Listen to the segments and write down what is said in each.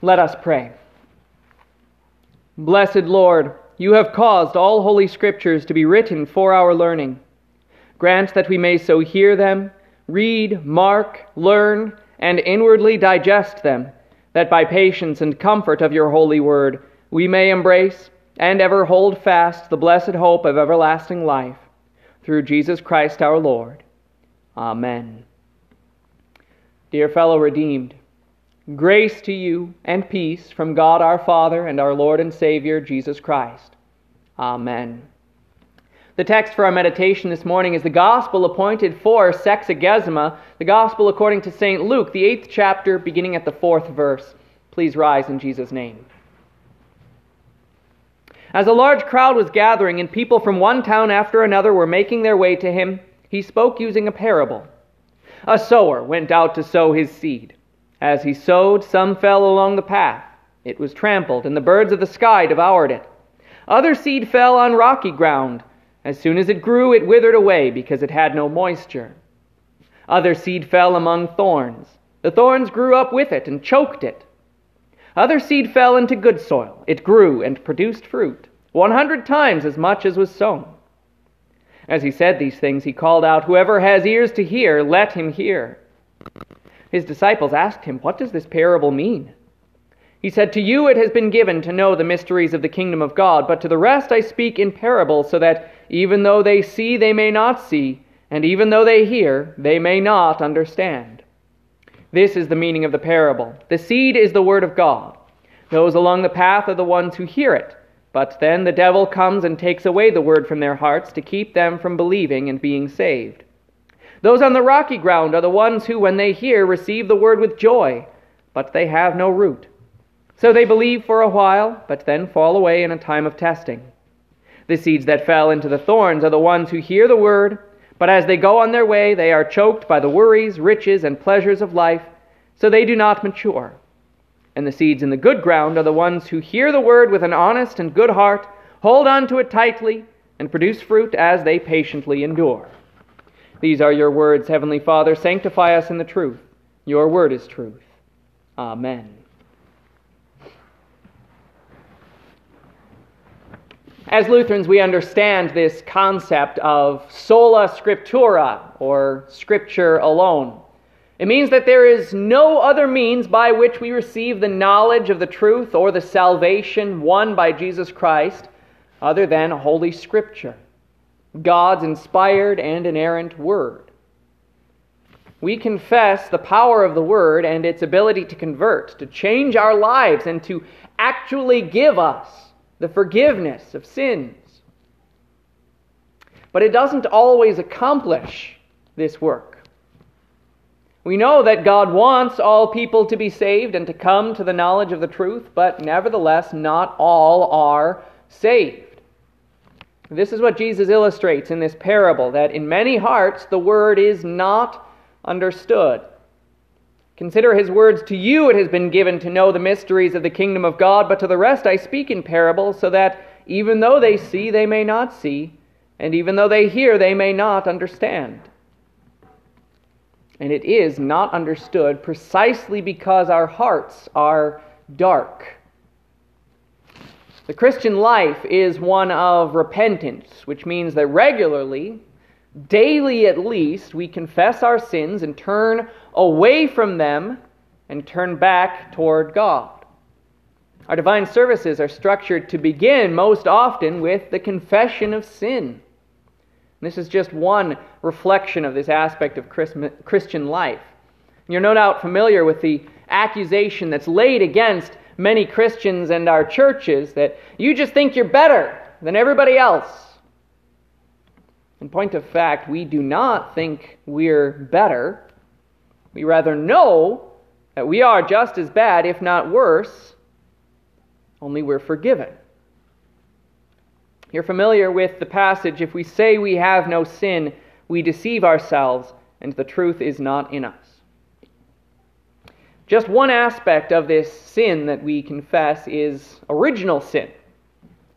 Let us pray. Blessed Lord, you have caused all holy scriptures to be written for our learning. Grant that we may so hear them, read, mark, learn, and inwardly digest them, that by patience and comfort of your holy word we may embrace and ever hold fast the blessed hope of everlasting life. Through Jesus Christ our Lord. Amen. Dear fellow redeemed, Grace to you and peace from God our Father and our Lord and Savior, Jesus Christ. Amen. The text for our meditation this morning is the Gospel appointed for Sexagesima, the Gospel according to St. Luke, the eighth chapter, beginning at the fourth verse. Please rise in Jesus' name. As a large crowd was gathering and people from one town after another were making their way to him, he spoke using a parable. A sower went out to sow his seed. As he sowed, some fell along the path. It was trampled, and the birds of the sky devoured it. Other seed fell on rocky ground. As soon as it grew, it withered away because it had no moisture. Other seed fell among thorns. The thorns grew up with it and choked it. Other seed fell into good soil. It grew and produced fruit, one hundred times as much as was sown. As he said these things, he called out, Whoever has ears to hear, let him hear. His disciples asked him, What does this parable mean? He said, To you it has been given to know the mysteries of the kingdom of God, but to the rest I speak in parables, so that even though they see, they may not see, and even though they hear, they may not understand. This is the meaning of the parable. The seed is the word of God. Those along the path are the ones who hear it, but then the devil comes and takes away the word from their hearts to keep them from believing and being saved. Those on the rocky ground are the ones who, when they hear, receive the word with joy, but they have no root. So they believe for a while, but then fall away in a time of testing. The seeds that fell into the thorns are the ones who hear the word, but as they go on their way, they are choked by the worries, riches, and pleasures of life, so they do not mature. And the seeds in the good ground are the ones who hear the word with an honest and good heart, hold on to it tightly, and produce fruit as they patiently endure. These are your words, Heavenly Father. Sanctify us in the truth. Your word is truth. Amen. As Lutherans, we understand this concept of sola scriptura, or scripture alone. It means that there is no other means by which we receive the knowledge of the truth or the salvation won by Jesus Christ other than Holy Scripture. God's inspired and inerrant Word. We confess the power of the Word and its ability to convert, to change our lives, and to actually give us the forgiveness of sins. But it doesn't always accomplish this work. We know that God wants all people to be saved and to come to the knowledge of the truth, but nevertheless, not all are saved. This is what Jesus illustrates in this parable that in many hearts the word is not understood. Consider his words to you it has been given to know the mysteries of the kingdom of God, but to the rest I speak in parables, so that even though they see, they may not see, and even though they hear, they may not understand. And it is not understood precisely because our hearts are dark. The Christian life is one of repentance, which means that regularly, daily at least, we confess our sins and turn away from them and turn back toward God. Our divine services are structured to begin most often with the confession of sin. This is just one reflection of this aspect of Christian life. You're no doubt familiar with the accusation that's laid against many Christians and our churches that you just think you're better than everybody else. In point of fact, we do not think we're better. We rather know that we are just as bad, if not worse, only we're forgiven. You're familiar with the passage if we say we have no sin, we deceive ourselves, and the truth is not in us. Just one aspect of this sin that we confess is original sin.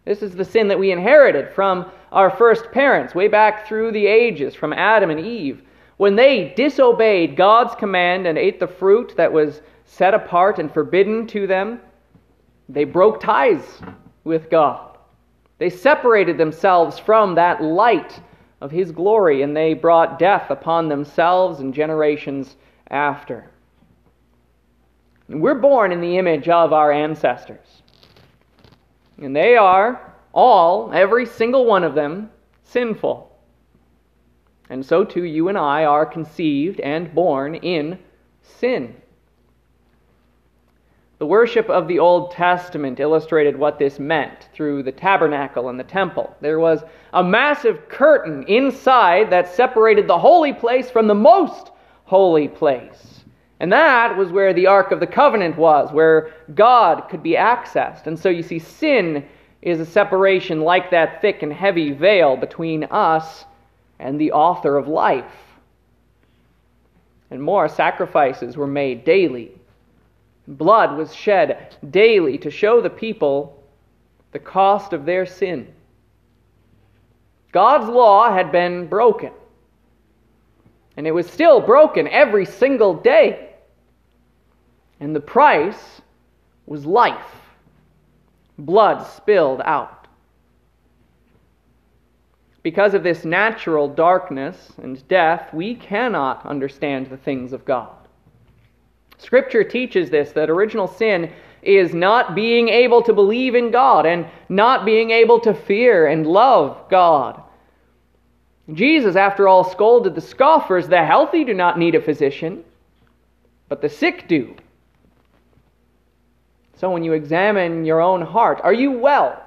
This is the sin that we inherited from our first parents, way back through the ages, from Adam and Eve. When they disobeyed God's command and ate the fruit that was set apart and forbidden to them, they broke ties with God. They separated themselves from that light of His glory, and they brought death upon themselves and generations after. We're born in the image of our ancestors. And they are all, every single one of them, sinful. And so too, you and I are conceived and born in sin. The worship of the Old Testament illustrated what this meant through the tabernacle and the temple. There was a massive curtain inside that separated the holy place from the most holy place. And that was where the Ark of the Covenant was, where God could be accessed. And so you see, sin is a separation like that thick and heavy veil between us and the author of life. And more sacrifices were made daily. Blood was shed daily to show the people the cost of their sin. God's law had been broken, and it was still broken every single day. And the price was life, blood spilled out. Because of this natural darkness and death, we cannot understand the things of God. Scripture teaches this that original sin is not being able to believe in God and not being able to fear and love God. Jesus, after all, scolded the scoffers the healthy do not need a physician, but the sick do. So when you examine your own heart, are you well?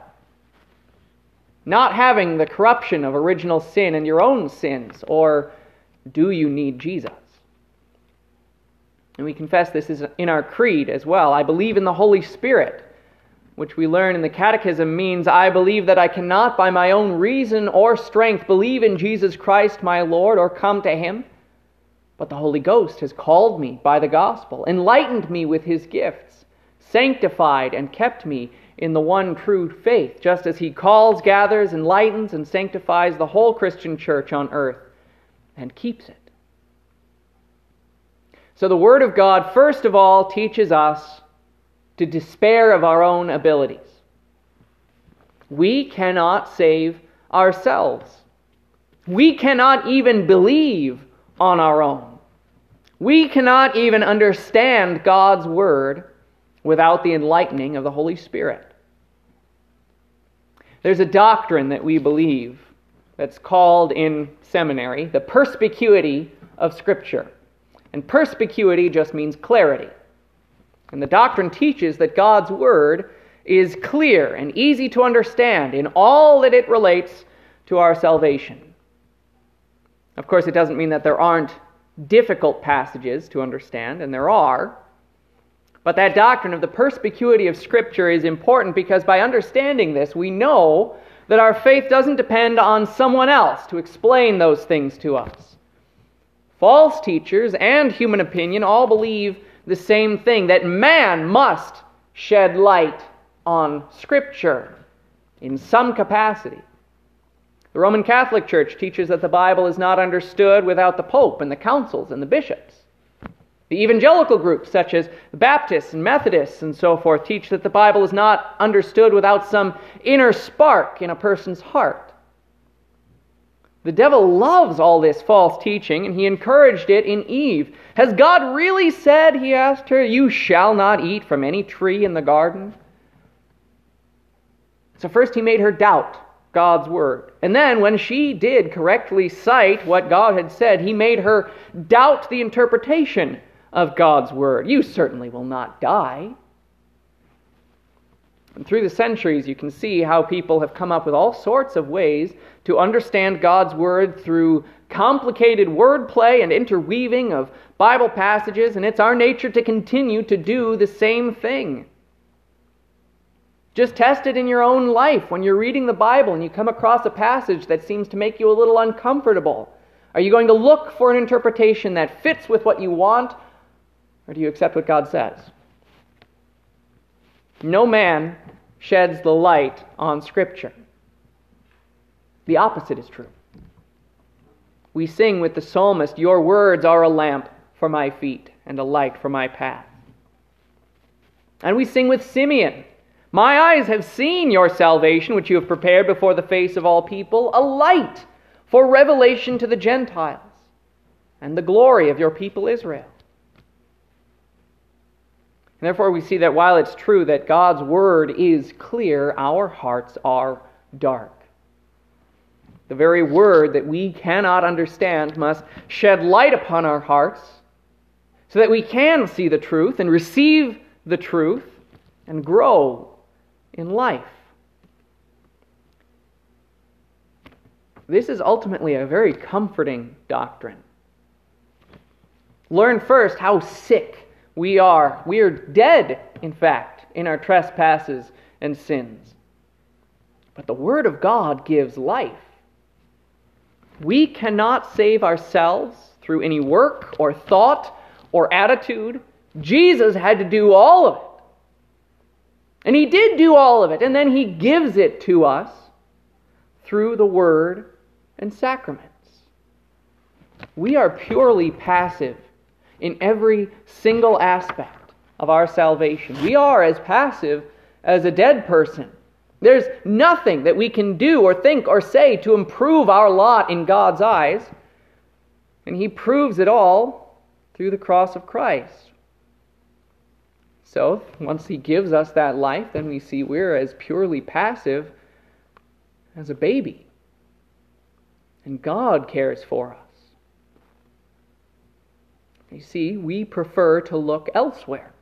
Not having the corruption of original sin and your own sins, or do you need Jesus? And we confess this is in our creed as well. I believe in the Holy Spirit, which we learn in the Catechism means I believe that I cannot by my own reason or strength believe in Jesus Christ my Lord or come to him. But the Holy Ghost has called me by the gospel, enlightened me with his gifts sanctified and kept me in the one true faith, just as he calls, gathers, enlightens, and sanctifies the whole Christian church on earth and keeps it. So the Word of God, first of all, teaches us to despair of our own abilities. We cannot save ourselves. We cannot even believe on our own. We cannot even understand God's Word without the enlightening of the Holy Spirit. There's a doctrine that we believe that's called in seminary the perspicuity of Scripture. And perspicuity just means clarity. And the doctrine teaches that God's Word is clear and easy to understand in all that it relates to our salvation. Of course, it doesn't mean that there aren't difficult passages to understand, and there are. But that doctrine of the perspicuity of Scripture is important because by understanding this, we know that our faith doesn't depend on someone else to explain those things to us. False teachers and human opinion all believe the same thing that man must shed light on Scripture in some capacity. The Roman Catholic Church teaches that the Bible is not understood without the Pope and the councils and the bishops. The evangelical groups, such as the Baptists and Methodists and so forth, teach that the Bible is not understood without some inner spark in a person's heart. The devil loves all this false teaching, and he encouraged it in Eve. Has God really said, he asked her, you shall not eat from any tree in the garden? So, first he made her doubt God's word. And then, when she did correctly cite what God had said, he made her doubt the interpretation of God's word. You certainly will not die. And through the centuries, you can see how people have come up with all sorts of ways to understand God's word through complicated wordplay and interweaving of Bible passages, and it's our nature to continue to do the same thing. Just test it in your own life when you're reading the Bible and you come across a passage that seems to make you a little uncomfortable. Are you going to look for an interpretation that fits with what you want, or do you accept what God says? No man sheds the light on Scripture. The opposite is true. We sing with the psalmist, Your words are a lamp for my feet and a light for my path. And we sing with Simeon My eyes have seen your salvation, which you have prepared before the face of all people, a light for revelation to the Gentiles, and the glory of your people Israel. And therefore, we see that while it's true that God's word is clear, our hearts are dark. The very word that we cannot understand must shed light upon our hearts so that we can see the truth and receive the truth and grow in life. This is ultimately a very comforting doctrine. Learn first how sick we are. We are dead, in fact, in our trespasses and sins. But the Word of God gives life. We cannot save ourselves through any work or thought or attitude. Jesus had to do all of it. And he did do all of it, and then he gives it to us through the Word and sacraments. We are purely passive in every single aspect of our salvation. We are as passive as a dead person. There's nothing that we can do or think or say to improve our lot in God's eyes. And He proves it all through the cross of Christ. So, once He gives us that life, then we see we're as purely passive as a baby. And God cares for us. You see, we prefer to look elsewhere.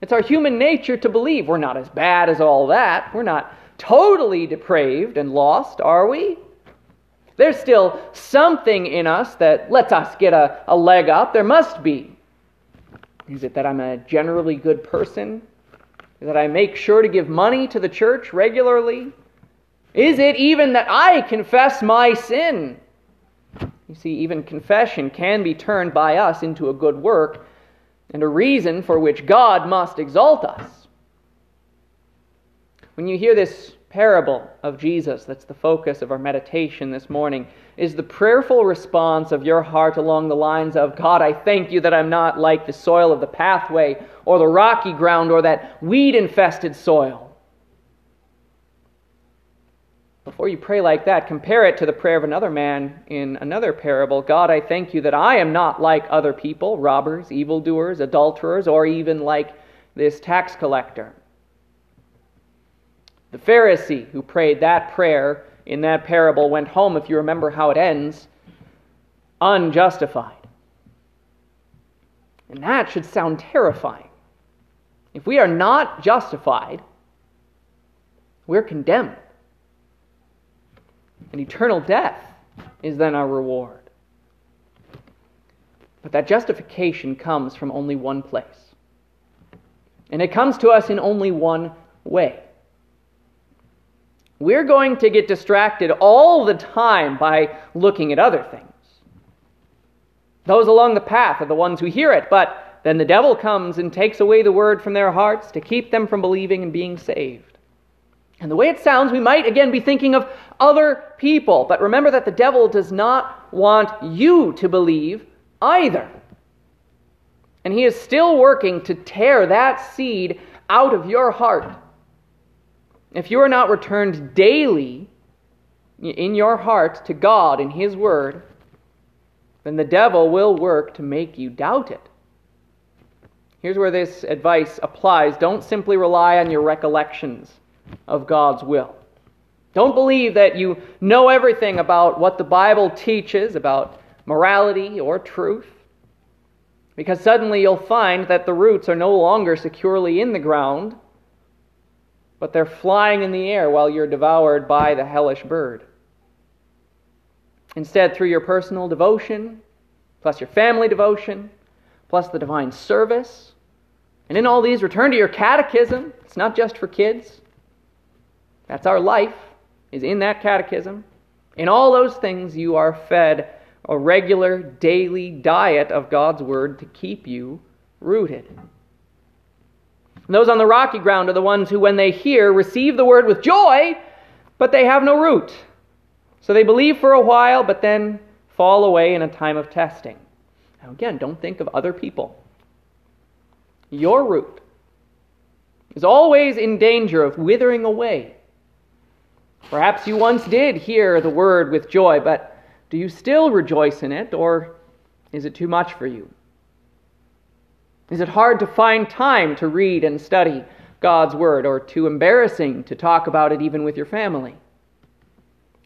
It's our human nature to believe we're not as bad as all that. We're not totally depraved and lost, are we? There's still something in us that lets us get a, a leg up. There must be. Is it that I'm a generally good person? Is that I make sure to give money to the church regularly? Is it even that I confess my sin? You see, even confession can be turned by us into a good work and a reason for which God must exalt us. When you hear this parable of Jesus, that's the focus of our meditation this morning, is the prayerful response of your heart along the lines of, God, I thank you that I'm not like the soil of the pathway or the rocky ground or that weed infested soil. Before you pray like that, compare it to the prayer of another man in another parable God, I thank you that I am not like other people, robbers, evildoers, adulterers, or even like this tax collector. The Pharisee who prayed that prayer in that parable went home, if you remember how it ends, unjustified. And that should sound terrifying. If we are not justified, we're condemned and eternal death is then our reward. But that justification comes from only one place. And it comes to us in only one way. We're going to get distracted all the time by looking at other things. Those along the path are the ones who hear it, but then the devil comes and takes away the word from their hearts to keep them from believing and being saved. And the way it sounds, we might again be thinking of other people. But remember that the devil does not want you to believe either. And he is still working to tear that seed out of your heart. If you are not returned daily in your heart to God and His Word, then the devil will work to make you doubt it. Here's where this advice applies don't simply rely on your recollections of God's will. Don't believe that you know everything about what the Bible teaches about morality or truth, because suddenly you'll find that the roots are no longer securely in the ground, but they're flying in the air while you're devoured by the hellish bird. Instead, through your personal devotion, plus your family devotion, plus the divine service, and in all these, return to your catechism. It's not just for kids. That's our life, is in that catechism. In all those things, you are fed a regular daily diet of God's Word to keep you rooted. And those on the rocky ground are the ones who, when they hear, receive the Word with joy, but they have no root. So they believe for a while, but then fall away in a time of testing. Now, again, don't think of other people. Your root is always in danger of withering away. Perhaps you once did hear the word with joy, but do you still rejoice in it, or is it too much for you? Is it hard to find time to read and study God's Word, or too embarrassing to talk about it even with your family?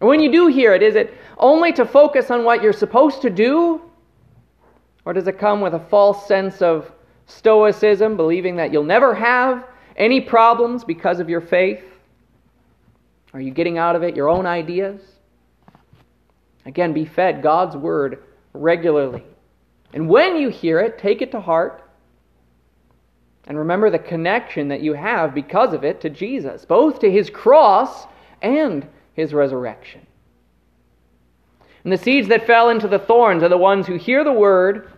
When you do hear it, is it only to focus on what you're supposed to do? Or does it come with a false sense of stoicism, believing that you'll never have any problems because of your faith? Are you getting out of it your own ideas? Again, be fed God's Word regularly. And when you hear it, take it to heart and remember the connection that you have because of it to Jesus, both to his cross and his resurrection. And the seeds that fell into the thorns are the ones who hear the word,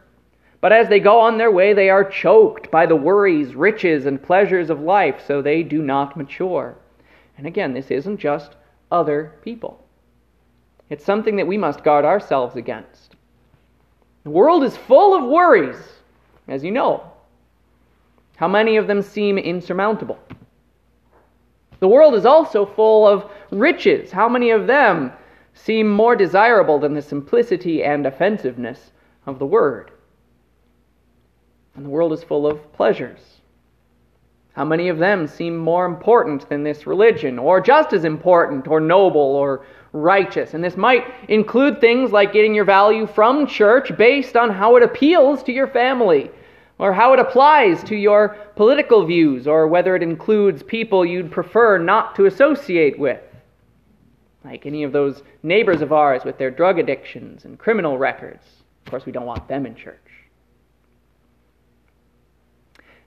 but as they go on their way, they are choked by the worries, riches, and pleasures of life, so they do not mature. And again, this isn't just other people, it's something that we must guard ourselves against. The world is full of worries, as you know. How many of them seem insurmountable? The world is also full of riches. How many of them seem more desirable than the simplicity and offensiveness of the Word? And the world is full of pleasures. How many of them seem more important than this religion, or just as important, or noble, or righteous? And this might include things like getting your value from church based on how it appeals to your family or how it applies to your political views, or whether it includes people you'd prefer not to associate with, like any of those neighbors of ours with their drug addictions and criminal records. Of course, we don't want them in church.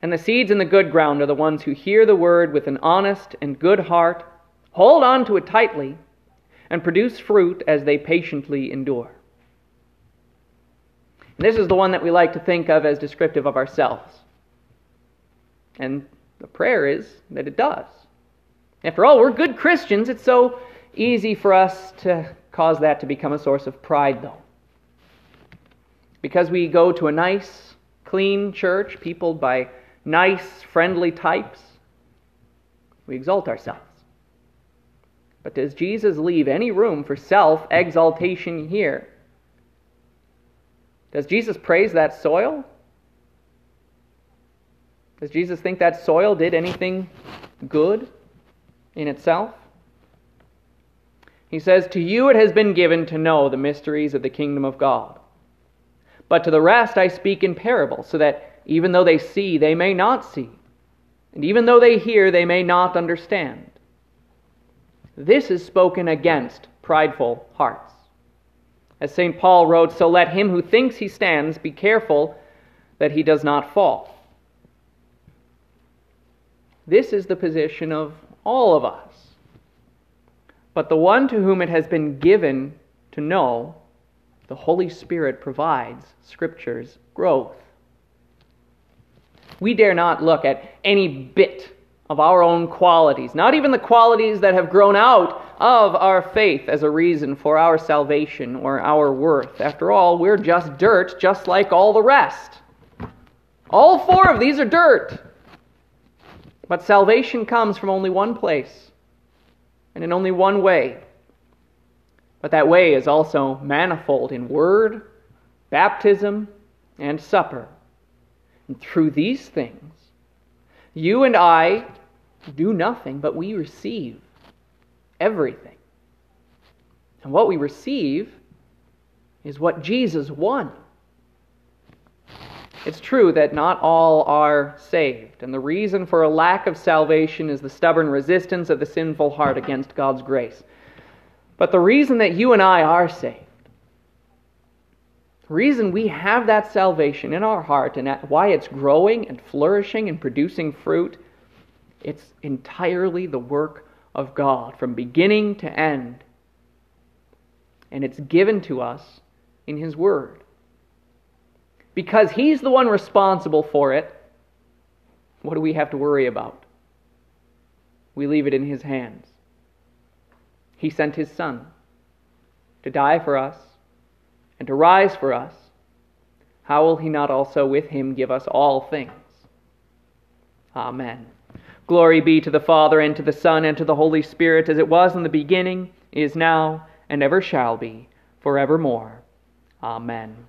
And the seeds in the good ground are the ones who hear the word with an honest and good heart, hold on to it tightly, and produce fruit as they patiently endure. And This is the one that we like to think of as descriptive of ourselves. And the prayer is that it does. After all, we're good Christians. It's so easy for us to cause that to become a source of pride, though. Because we go to a nice, clean church peopled by nice, friendly types, we exalt ourselves. But does Jesus leave any room for self exaltation here? Does Jesus praise that soil? Does Jesus think that soil did anything good in itself? He says, To you it has been given to know the mysteries of the kingdom of God. But to the rest I speak in parables, so that even though they see, they may not see. And even though they hear, they may not understand. This is spoken against prideful hearts. As St. Paul wrote, So let him who thinks he stands be careful that he does not fall. This is the position of all of us. But the one to whom it has been given to know, the Holy Spirit provides Scripture's growth. We dare not look at any bit of our own qualities, not even the qualities that have grown out of our faith as a reason for our salvation or our worth. After all, we're just dirt, just like all the rest. All four of these are dirt. But salvation comes from only one place and in only one way. But that way is also manifold in word, baptism, and supper. And through these things, you and I do nothing, but we receive everything. And what we receive is what Jesus won. It's true that not all are saved, and the reason for a lack of salvation is the stubborn resistance of the sinful heart against God's grace. But the reason that you and I are saved, reason we have that salvation in our heart and why it's growing and flourishing and producing fruit it's entirely the work of God from beginning to end. And it's given to us in His Word. Because He's the one responsible for it, what do we have to worry about? We leave it in His hands. He sent His Son to die for us and to rise for us. How will He not also with Him give us all things? Amen. Glory be to the Father, and to the Son, and to the Holy Spirit, as it was in the beginning, is now, and ever shall be, forevermore. Amen.